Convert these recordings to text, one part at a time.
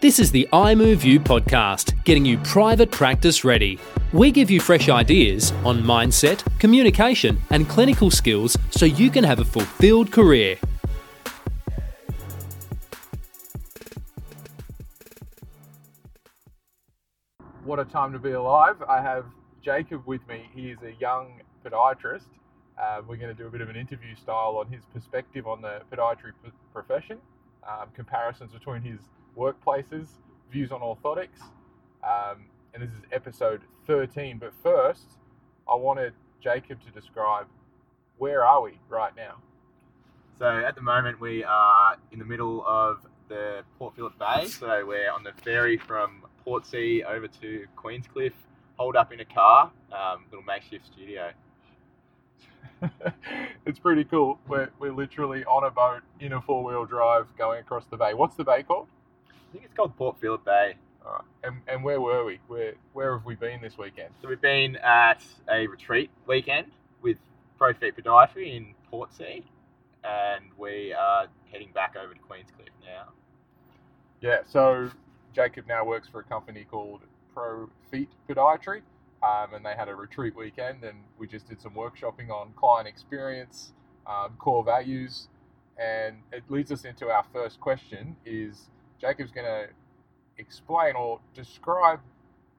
This is the iMoveU podcast, getting you private practice ready. We give you fresh ideas on mindset, communication, and clinical skills so you can have a fulfilled career. What a time to be alive. I have Jacob with me. He is a young podiatrist. Uh, we're going to do a bit of an interview style on his perspective on the podiatry p- profession, um, comparisons between his workplaces, views on orthotics. Um, and this is episode 13. But first, I wanted Jacob to describe where are we right now? So at the moment we are in the middle of the Port Phillip Bay. So we're on the ferry from Portsea over to Queenscliff, holed up in a car, um, little makeshift studio. it's pretty cool. We're, we're literally on a boat in a four wheel drive going across the bay. What's the bay called? I think it's called Port Phillip Bay. All right. And, and where were we? Where where have we been this weekend? So we've been at a retreat weekend with Pro Feet Podiatry in Portsea, and we are heading back over to Queenscliff now. Yeah. So Jacob now works for a company called Pro Feet Podiatry, um, and they had a retreat weekend, and we just did some workshopping on client experience, um, core values, and it leads us into our first question: Is Jacob's going to explain or describe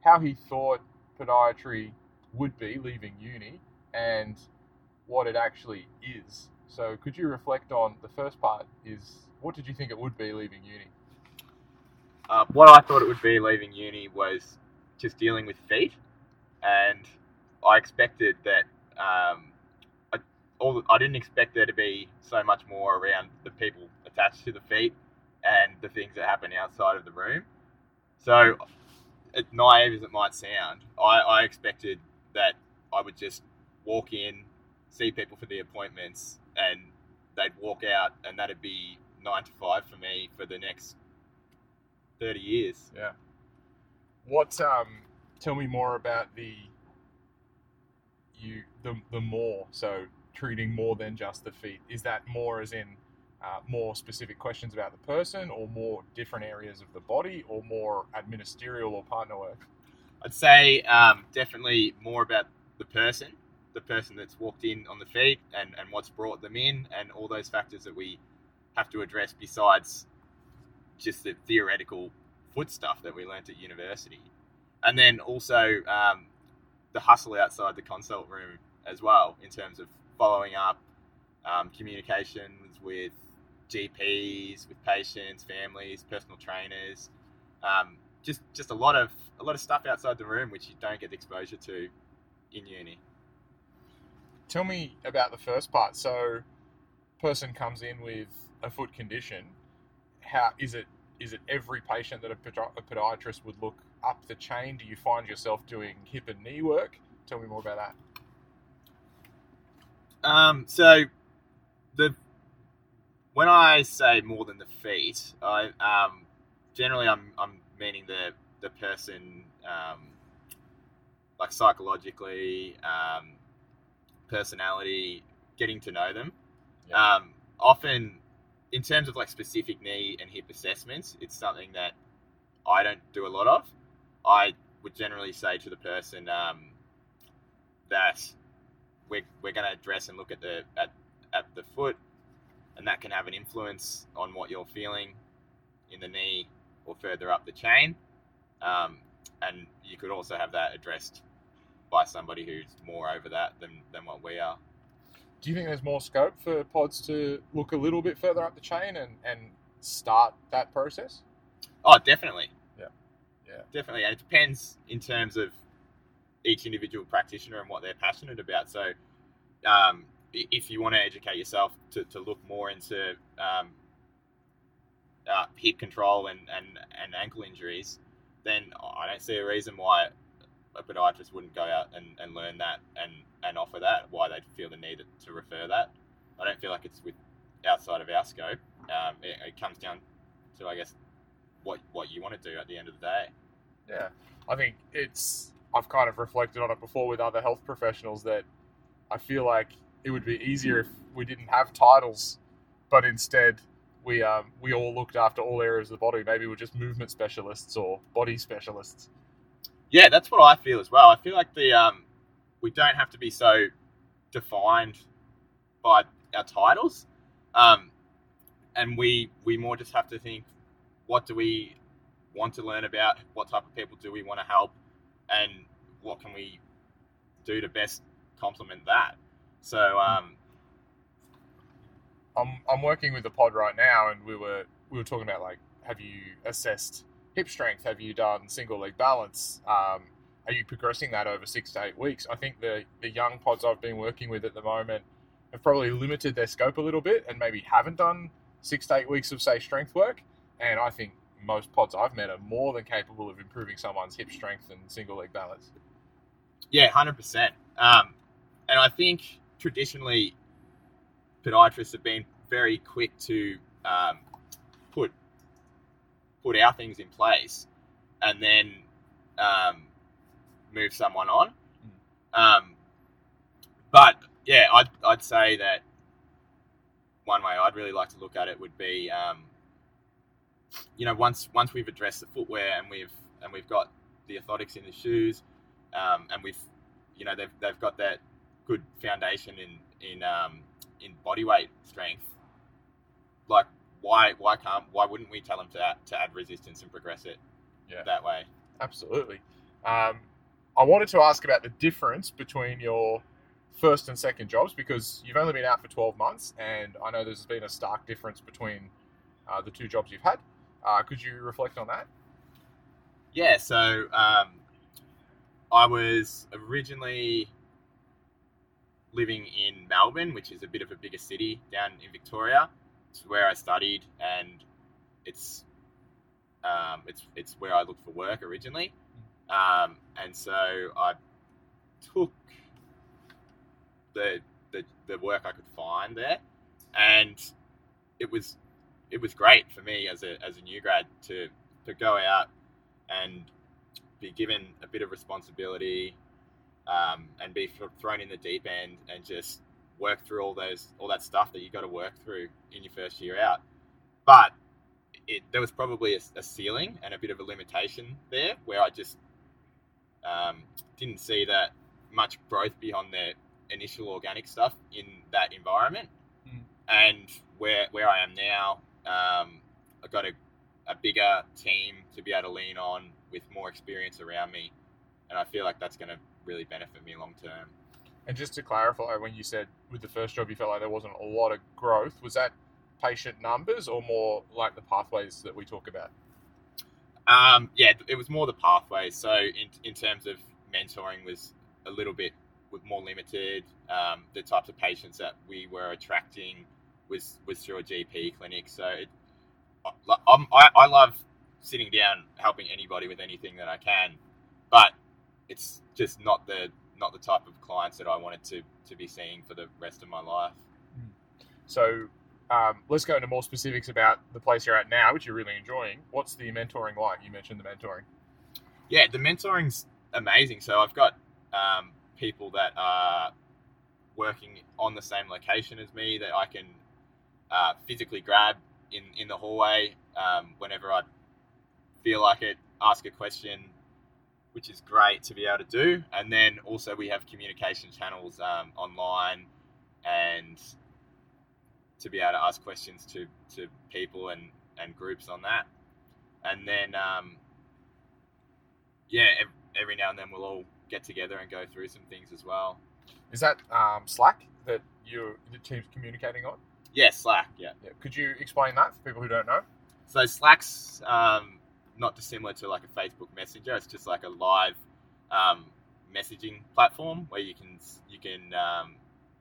how he thought podiatry would be leaving uni and what it actually is. So, could you reflect on the first part? Is what did you think it would be leaving uni? Uh, what I thought it would be leaving uni was just dealing with feet, and I expected that. Um, all, I didn't expect there to be so much more around the people attached to the feet and the things that happen outside of the room. So, naive as it might sound, I, I expected that I would just walk in, see people for the appointments, and they'd walk out, and that'd be nine to five for me for the next thirty years. Yeah. What? Um. Tell me more about the. You the the more so treating more than just the feet. Is that more as in uh, more specific questions about the person, or more different areas of the body, or more administerial or partner work? I'd say um, definitely more about the person, the person that's walked in on the feet, and, and what's brought them in, and all those factors that we have to address besides just the theoretical foot stuff that we learnt at university. And then also um, the hustle outside the consult room as well, in terms of following up, um, communications with GPs, with patients, families, personal trainers, um, just just a lot of a lot of stuff outside the room which you don't get exposure to in uni. Tell me about the first part. So, person comes in with a foot condition. How is it? Is it every patient that a, podi- a podiatrist would look up the chain? Do you find yourself doing hip and knee work? Tell me more about that. Um, so the when I say more than the feet, I um, generally I'm I'm meaning the the person um, like psychologically, um, personality, getting to know them. Yeah. Um, often, in terms of like specific knee and hip assessments, it's something that I don't do a lot of. I would generally say to the person um, that we're, we're going to address and look at the at, at the foot, and that can have an influence on what you're feeling in the knee or further up the chain. Um, and you could also have that addressed by somebody who's more over that than, than what we are. Do you think there's more scope for pods to look a little bit further up the chain and, and start that process? Oh, definitely. Yeah. Yeah. Definitely. And it depends in terms of each individual practitioner and what they're passionate about. So, um, if you want to educate yourself to, to look more into um, uh, hip control and, and, and ankle injuries, then I don't see a reason why a podiatrist wouldn't go out and, and learn that and, and offer that, why they'd feel the need to refer that. I don't feel like it's with outside of our scope. Um, it, it comes down to, I guess, what what you want to do at the end of the day. Yeah. I think it's, I've kind of reflected on it before with other health professionals that I feel like it would be easier if we didn't have titles, but instead we um, we all looked after all areas of the body. Maybe we're just movement specialists or body specialists. Yeah, that's what I feel as well. I feel like the um, we don't have to be so defined by our titles, um, and we we more just have to think, what do we want to learn about? What type of people do we want to help, and what can we do to best complement that? So um, I'm I'm working with the pod right now, and we were we were talking about like, have you assessed hip strength? Have you done single leg balance? Um, are you progressing that over six to eight weeks? I think the the young pods I've been working with at the moment have probably limited their scope a little bit, and maybe haven't done six to eight weeks of say strength work. And I think most pods I've met are more than capable of improving someone's hip strength and single leg balance. Yeah, hundred um, percent. And I think traditionally podiatrists have been very quick to um, put put our things in place and then um, move someone on. Um, but yeah, I'd, I'd say that one way I'd really like to look at it would be, um, you know, once once we've addressed the footwear and we've and we've got the orthotics in the shoes, um, and we've, you know, they've, they've got that good foundation in in um, in body weight strength, like why why can't why wouldn't we tell them to add, to add resistance and progress it Yeah. that way? Absolutely. Um, I wanted to ask about the difference between your first and second jobs because you've only been out for 12 months, and I know there's been a stark difference between uh, the two jobs you've had. Uh, could you reflect on that? Yeah, so um, I was originally living in Melbourne, which is a bit of a bigger city down in Victoria. It's where I studied, and it's um, it's it's where I looked for work originally. Um, and so I took the, the the work I could find there, and it was it was great for me as a as a new grad to to go out and be given a bit of responsibility um, and be thrown in the deep end and just work through all those all that stuff that you got to work through in your first year out. But it, there was probably a, a ceiling and a bit of a limitation there where I just um, didn't see that much growth beyond the initial organic stuff in that environment. Mm. And where where I am now, um, I've got a, a bigger team to be able to lean on with more experience around me, and I feel like that's going to really benefit me long term. And just to clarify, when you said with the first job you felt like there wasn't a lot of growth, was that patient numbers or more like the pathways that we talk about? Um, yeah, it was more the pathways. So in in terms of mentoring was a little bit with more limited. Um, the types of patients that we were attracting was was through a GP clinic. So it, I, I love sitting down helping anybody with anything that I can, but it's just not the not the type of clients that I wanted to to be seeing for the rest of my life. So um, let's go into more specifics about the place you're at now, which you're really enjoying. What's the mentoring like? You mentioned the mentoring. Yeah, the mentoring's amazing. So I've got um, people that are working on the same location as me that I can uh, physically grab in, in the hallway um, whenever I feel like it, ask a question, which is great to be able to do. And then also we have communication channels um, online and to be able to ask questions to, to people and, and groups on that. And then, um, yeah, every, every now and then we'll all get together and go through some things as well. Is that um, Slack that you the team's communicating on? Yeah, Slack, yeah. Yeah. Could you explain that for people who don't know? So Slack's um, not dissimilar to like a Facebook Messenger. It's just like a live um, messaging platform where you can you can um,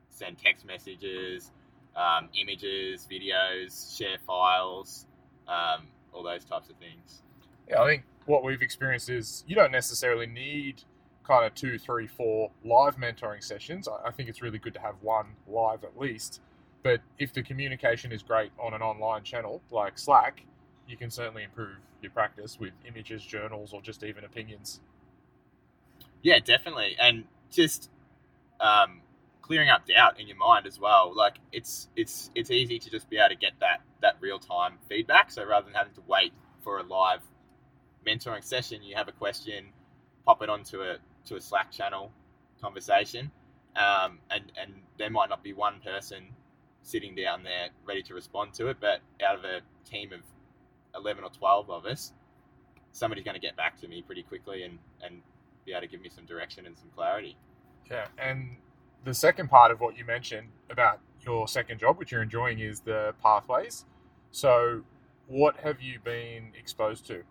send text messages, um, images, videos, share files, um, all those types of things. Yeah, I think what we've experienced is you don't necessarily need kind of two, three, four live mentoring sessions. I I think it's really good to have one live at least. But if the communication is great on an online channel like Slack, you can certainly improve your practice with images, journals, or just even opinions. Yeah, definitely, and just um, clearing up doubt in your mind as well. Like it's it's it's easy to just be able to get that that real time feedback. So rather than having to wait for a live mentoring session, you have a question, pop it onto a to a Slack channel conversation, um, and and there might not be one person sitting down there ready to respond to it, but out of a team of eleven or twelve of us, somebody's going to get back to me pretty quickly and and be able to give me some direction and some clarity. Yeah, and the second part of what you mentioned about your second job, which you're enjoying, is the pathways. So, what have you been exposed to?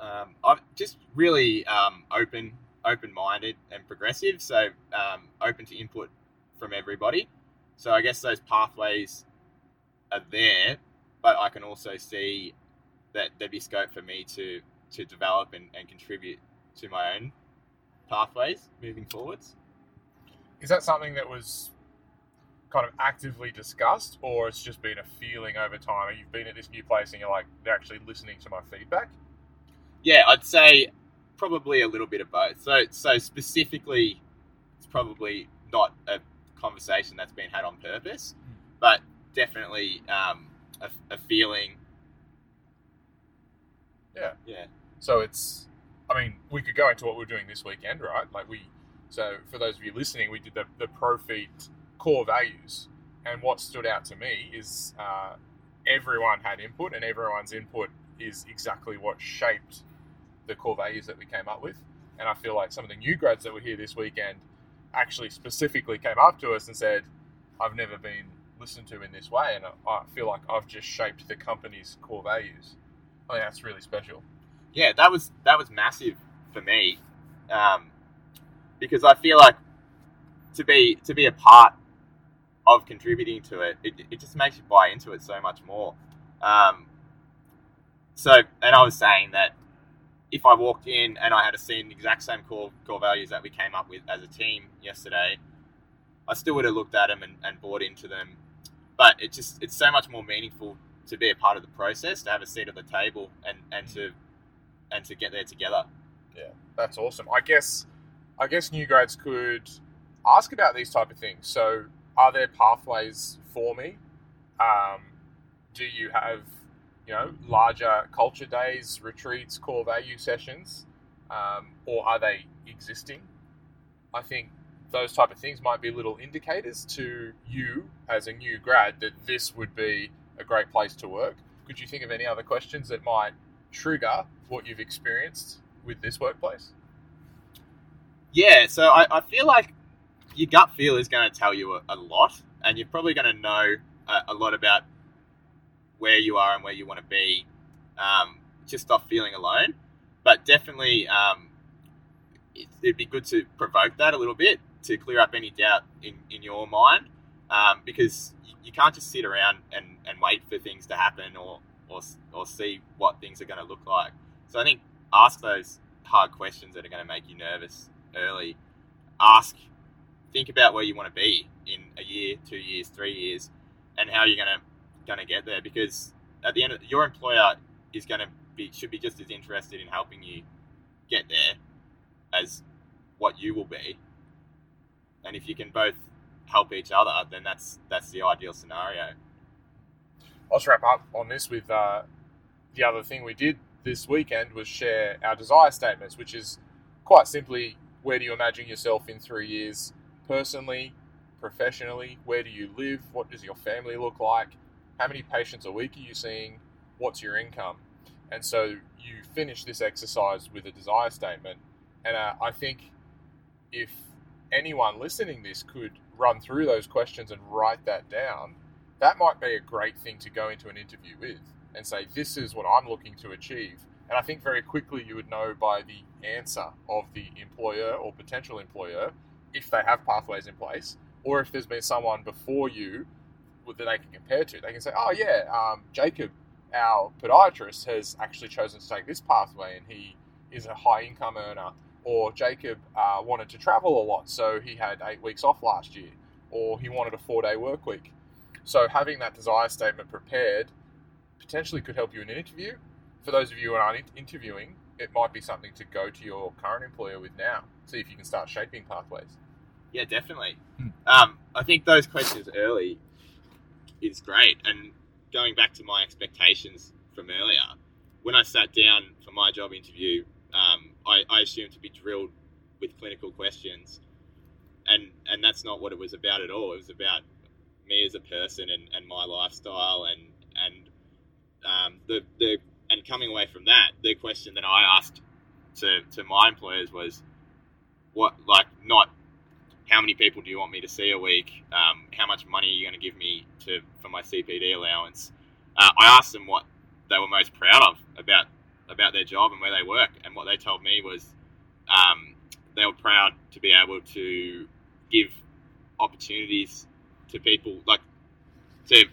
Um, I'm just really um, open, open-minded, and progressive. So, um, open to input from everybody. So, I guess those pathways are there, but I can also see that there'd be scope for me to to develop and, and contribute to my own pathways moving forwards. Is that something that was kind of actively discussed, or it's just been a feeling over time? And you've been at this new place and you're like, they're actually listening to my feedback? Yeah, I'd say probably a little bit of both. So, so specifically, it's probably not a conversation that's been had on purpose, but definitely um, a, a feeling. Yeah. Yeah. So it's, I mean, we could go into what we're doing this weekend, right? Like we, so for those of you listening, we did the the ProFeet core values, and what stood out to me is uh, everyone had input, and everyone's input is exactly what shaped the core values that we came up with. And I feel like some of the new grads that were here this weekend actually specifically came up to us and said, "I've never been listened to in this way, and I feel like I've just shaped the company's core values." I think that's really special yeah, that was that was massive for me, um, because I feel like to be to be a part of contributing to it, it, it just makes you buy into it so much more. Um, so, and I was saying that if I walked in and I had seen the exact same core core values that we came up with as a team yesterday, I still would have looked at them and, and bought into them. But it just it's so much more meaningful to be a part of the process, to have a seat at the table, and and to and to get there together. Yeah, that's awesome. I guess I guess new grads could ask about these type of things. So, are there pathways for me? Um, do you have you know larger culture days, retreats, core value sessions, um, or are they existing? I think those type of things might be little indicators to you as a new grad that this would be a great place to work. Could you think of any other questions that might trigger what you've experienced with this workplace? Yeah, so I, I feel like your gut feel is going to tell you a, a lot, and you're probably going to know a, a, lot about where you are and where you want to be um, just off feeling alone. But definitely, um, it, would be good to provoke that a little bit to clear up any doubt in, in your mind um, because you, you can't just sit around and, and wait for things to happen or, or, or see what things are going to look like. So I think ask those hard questions that are going to make you nervous early. Ask, think about where you want to be in a year, two years, three years, and how you're going to going to get there. Because at the end, of, your employer is going to be should be just as interested in helping you get there as what you will be. And if you can both help each other, then that's that's the ideal scenario. I'll wrap up on this with uh, the other thing we did this weekend was share our desire statements, which is quite simply where do you imagine yourself in three years personally, professionally? Where do you live? What does your family look like? How many patients a week are you seeing? What's your income? And so you finish this exercise with a desire statement. And uh, I think if anyone listening this could run through those questions and write that down, that might be a great thing to go into an interview with and say, This is what I'm looking to achieve. And I think very quickly you would know by the answer of the employer or potential employer if they have pathways in place, or if there's been someone before you that they can compare to. They can say, Oh, yeah, um, Jacob, our podiatrist, has actually chosen to take this pathway and he is a high income earner. Or Jacob uh, wanted to travel a lot, so he had eight weeks off last year. Or he wanted a four day work week. So having that desire statement prepared potentially could help you in an interview. For those of you who aren't interviewing, it might be something to go to your current employer with now. See if you can start shaping pathways. Yeah, definitely. Hmm. Um, I think those questions early is great. And going back to my expectations from earlier, when I sat down for my job interview, um, I, I assumed to be drilled with clinical questions, and and that's not what it was about at all. It was about me as a person and, and my lifestyle and and um, the the and coming away from that, the question that I asked to, to my employers was what like not how many people do you want me to see a week? Um, how much money are you going to give me to for my CPD allowance? Uh, I asked them what they were most proud of about about their job and where they work, and what they told me was um, they were proud to be able to give opportunities to people like to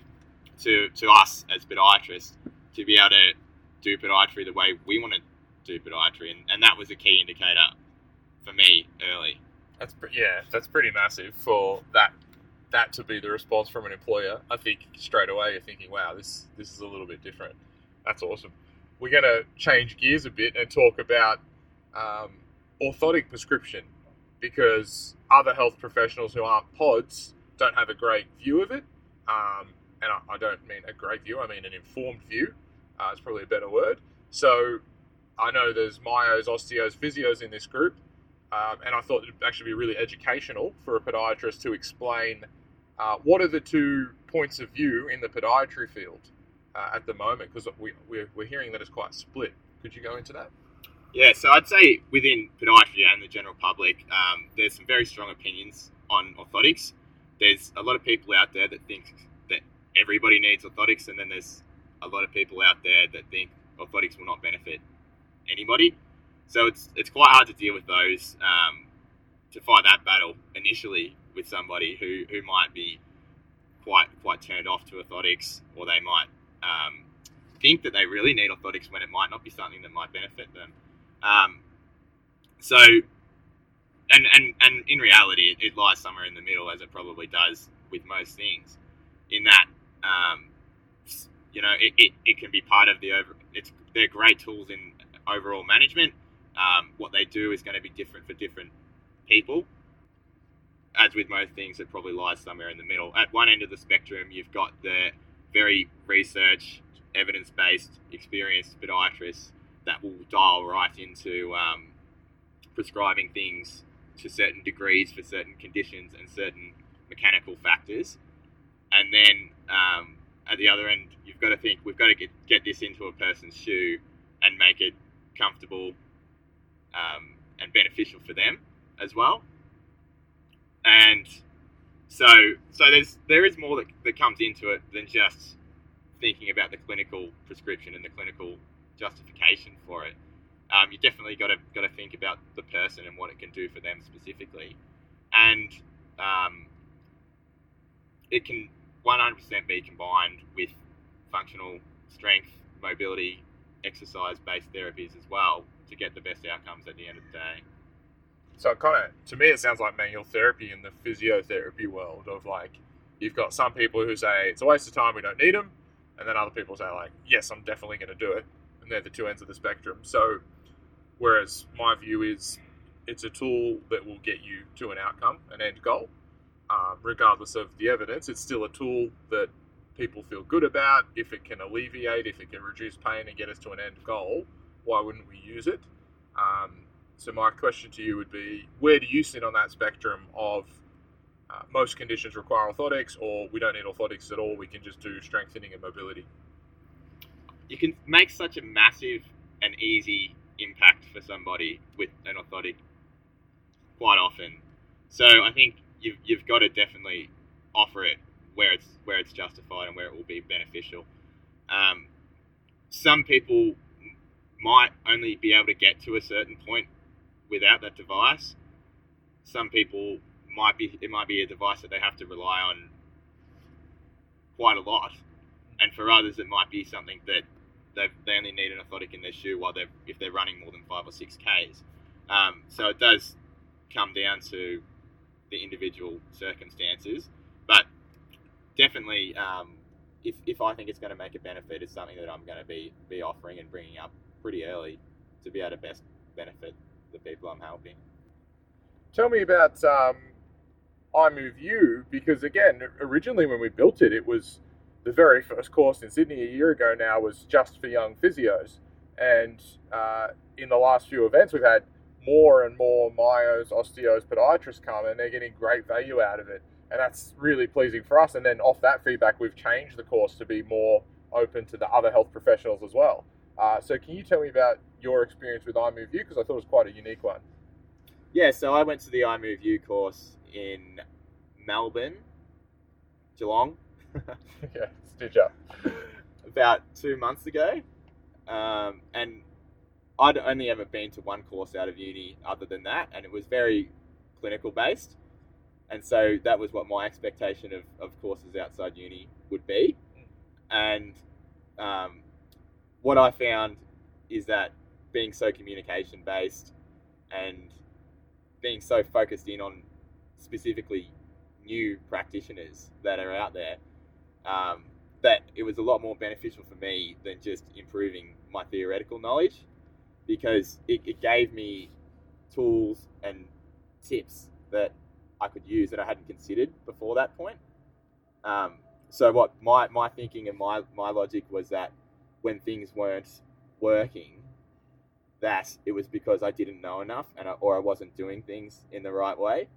to to us as podiatrists to be able to do podiatry the way we want to do podiatry, and, and that was a key indicator for me early. That's pre- yeah, that's pretty massive for that that to be the response from an employer. I think straight away you're thinking, wow, this this is a little bit different. That's awesome. We're going to change gears a bit and talk about um, orthotic prescription because other health professionals who aren't pods don't have a great view of it. Um, and I, I don't mean a great view, I mean an informed view. Uh, it's probably a better word. So I know there's myos, osteos, physios in this group. Um, and I thought it'd actually be really educational for a podiatrist to explain uh, what are the two points of view in the podiatry field uh, at the moment, because we, we're, we're hearing that it's quite split. Could you go into that? Yeah, so I'd say within podiatry and the general public, um, there's some very strong opinions on orthotics. There's a lot of people out there that think that everybody needs orthotics, and then there's a lot of people out there that think orthotics will not benefit anybody. So it's it's quite hard to deal with those um, to fight that battle initially with somebody who, who might be quite quite turned off to orthotics, or they might um, think that they really need orthotics when it might not be something that might benefit them. Um, so, and and and in reality, it, it, lies somewhere in the middle, as it probably does with most things. In that, um, you know, it, it, it can be part of the over. It's they're great tools in overall management um, what they do is going to be different for different people. As with most things, it probably lies somewhere in the middle. At one end of the spectrum, you've got the very research, evidence based, experienced podiatrists that will dial right into um, prescribing things to certain degrees for certain conditions and certain mechanical factors. And then um, at the other end, you've got to think we've got to get, get this into a person's shoe and make it comfortable um, and beneficial for them as well. And so, so there's there is more that, that comes into it than just thinking about the clinical prescription and the clinical justification for it. Um, you definitely got to got to think about the person and what it can do for them specifically, and um, it can 100% be combined with functional strength, mobility, exercise-based therapies as well to get the best outcomes at the end of the day. So it kind of, to me, it sounds like manual therapy in the physiotherapy world of like, you've got some people who say it's a waste of time, we don't need them, and then other people say like, yes, I'm definitely going to do it, and they're the two ends of the spectrum. So, whereas my view is, it's a tool that will get you to an outcome, an end goal, um, regardless of the evidence. It's still a tool that people feel good about. If it can alleviate, if it can reduce pain and get us to an end goal, why wouldn't we use it? Um, so my question to you would be, where do you sit on that spectrum of uh, most conditions require orthotics, or we don't need orthotics at all? We can just do strengthening and mobility. You can make such a massive and easy impact for somebody with an orthotic quite often. So I think you've, you've got to definitely offer it where it's where it's justified and where it will be beneficial. Um, some people might only be able to get to a certain point without that device. Some people might be it might be a device that they have to rely on quite a lot, and for others it might be something that they they only need an orthotic in their shoe while they're if they're running more than five or six k's. Um, so it does come down to the individual circumstances, but definitely um, if, if I think it's going to make a benefit, it's something that I'm going to be be offering and bringing up pretty early to be able to best benefit the people I'm helping. Tell me about um, iMoveU because again, originally when we built it, it was the very first course in Sydney a year ago now was just for young physios, and uh, in the last few events we've had more and more myos, osteos, podiatrists come, and they're getting great value out of it, and that's really pleasing for us. And then off that feedback, we've changed the course to be more open to the other health professionals as well. Uh, so, can you tell me about your experience with iMove? Because I thought it was quite a unique one. Yeah, so I went to the iMove course in Melbourne, Geelong. yeah, stitch up. About two months ago. Um, and I'd only ever been to one course out of uni other than that, and it was very clinical based. And so that was what my expectation of, of courses outside uni would be. And um, what I found is that being so communication based and being so focused in on specifically new practitioners that are out there, um, that it was a lot more beneficial for me than just improving my theoretical knowledge because it, it gave me tools and tips that I could use that I hadn't considered before that point. Um, so what my, my thinking and my, my logic was that when things weren't working, that it was because I didn't know enough and I, or I wasn't doing things in the right way.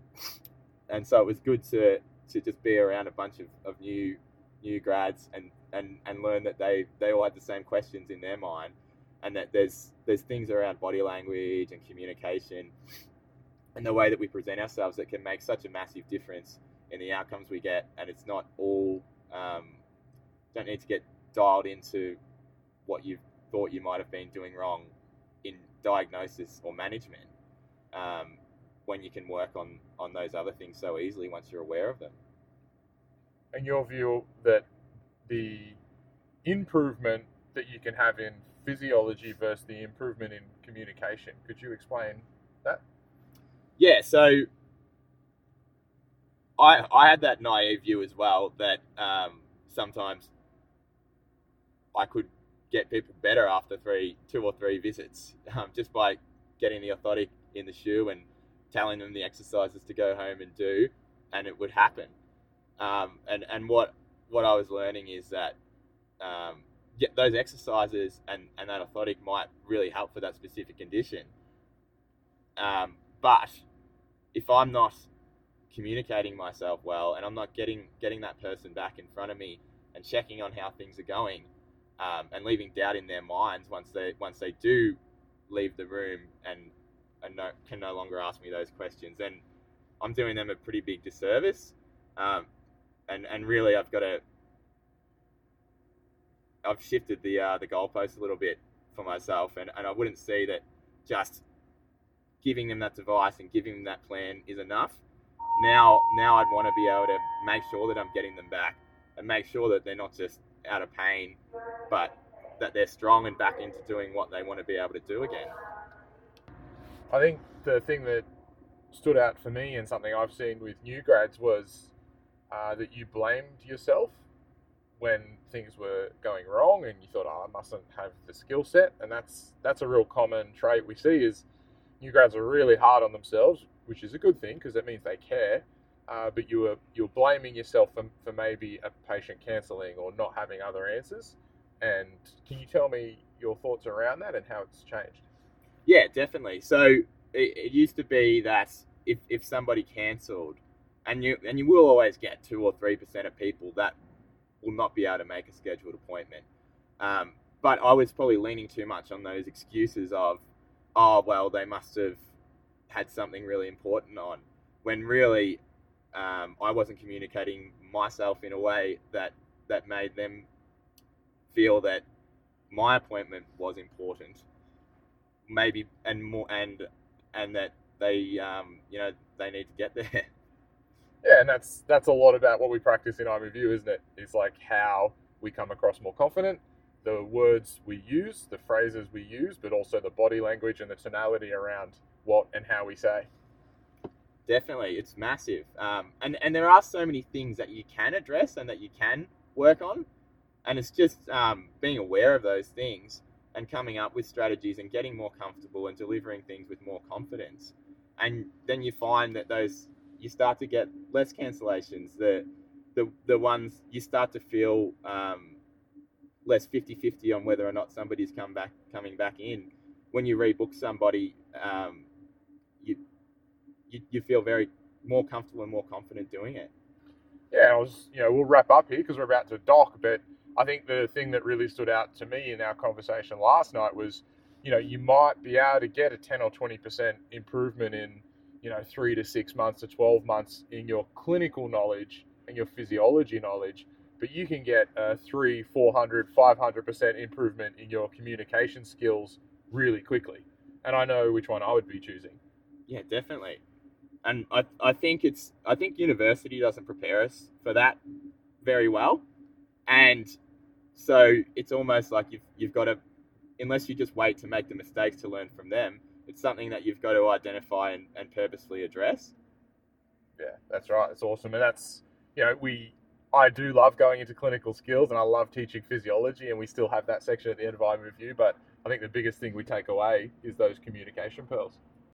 And so it was good to, to just be around a bunch of, of new new grads and, and, and learn that they, they all had the same questions in their mind and that there's there's things around body language and communication and the way that we present ourselves that can make such a massive difference in the outcomes we get and it's not all um, don't need to get dialed into what you thought you might have been doing wrong in diagnosis or management um, when you can work on on those other things so easily once you're aware of them and your view that the improvement that you can have in physiology versus the improvement in communication. Could you explain that? Yeah, so I I had that naive view as well that um, sometimes I could get people better after three, two or three visits, um, just by getting the orthotic in the shoe and telling them the exercises to go home and do, and it would happen. Um, and and what what I was learning is that um, yeah, those exercises and, and that orthotic might really help for that specific condition. Um, but if I'm not communicating myself well and I'm not getting getting that person back in front of me and checking on how things are going um, and leaving doubt in their minds once they once they do leave the room and, and no, can no longer ask me those questions, then I'm doing them a pretty big disservice. Um, and and really, I've got to I've shifted the uh, the goalpost a little bit for myself, and, and I wouldn't see that just giving them that device and giving them that plan is enough. Now, now I'd want to be able to make sure that I'm getting them back and make sure that they're not just out of pain, but that they're strong and back into doing what they want to be able to do again. I think the thing that stood out for me and something I've seen with new grads was uh, that you blamed yourself when things were going wrong and you thought, oh, I mustn't have the skill set. And that's that's a real common trait we see is new grads are really hard on themselves, which is a good thing because that means they care. Uh, but you were you're blaming yourself for, for maybe a patient cancelling or not having other answers. And can you tell me your thoughts around that and how it's changed? Yeah, definitely. So it, it used to be that if, if somebody cancelled, and you and you will always get two or three percent of people that will not be able to make a scheduled appointment. Um, but I was probably leaning too much on those excuses of, oh, well, they must have had something really important on, when really um, I wasn't communicating myself in a way that, that made them feel that my appointment was important, maybe, and more, and, and that they, um, you know, they need to get there. Yeah, and that's that's a lot about what we practice in iMove, isn't it? It's like how we come across more confident, the words we use, the phrases we use, but also the body language and the tonality around what and how we say. Definitely, it's massive, um, and and there are so many things that you can address and that you can work on, and it's just um, being aware of those things and coming up with strategies and getting more comfortable and delivering things with more confidence, and then you find that those you start to get less cancellations. The the the ones you start to feel um, less 50-50 on whether or not somebody's come back coming back in. When you rebook somebody, um, you you feel very more comfortable and more confident doing it. Yeah, I was. You know, we'll wrap up here because we're about to dock, but I think the thing that really stood out to me in our conversation last night was, you know, you might be able to get a 10 or 20% improvement in, you know, three to six months to 12 months in your clinical knowledge and your physiology knowledge, but you can get a three, 400, 500% improvement in your communication skills really quickly. And I know which one I would be choosing. Yeah, definitely. And I, I think it's I think university doesn't prepare us for that very well. And so it's almost like you've you've got to unless you just wait to make the mistakes to learn from them, it's something that you've got to identify and, and purposely address. Yeah, that's right. It's awesome. And that's you know, we I do love going into clinical skills and I love teaching physiology and we still have that section at the end of iMove review. but I think the biggest thing we take away is those communication pearls.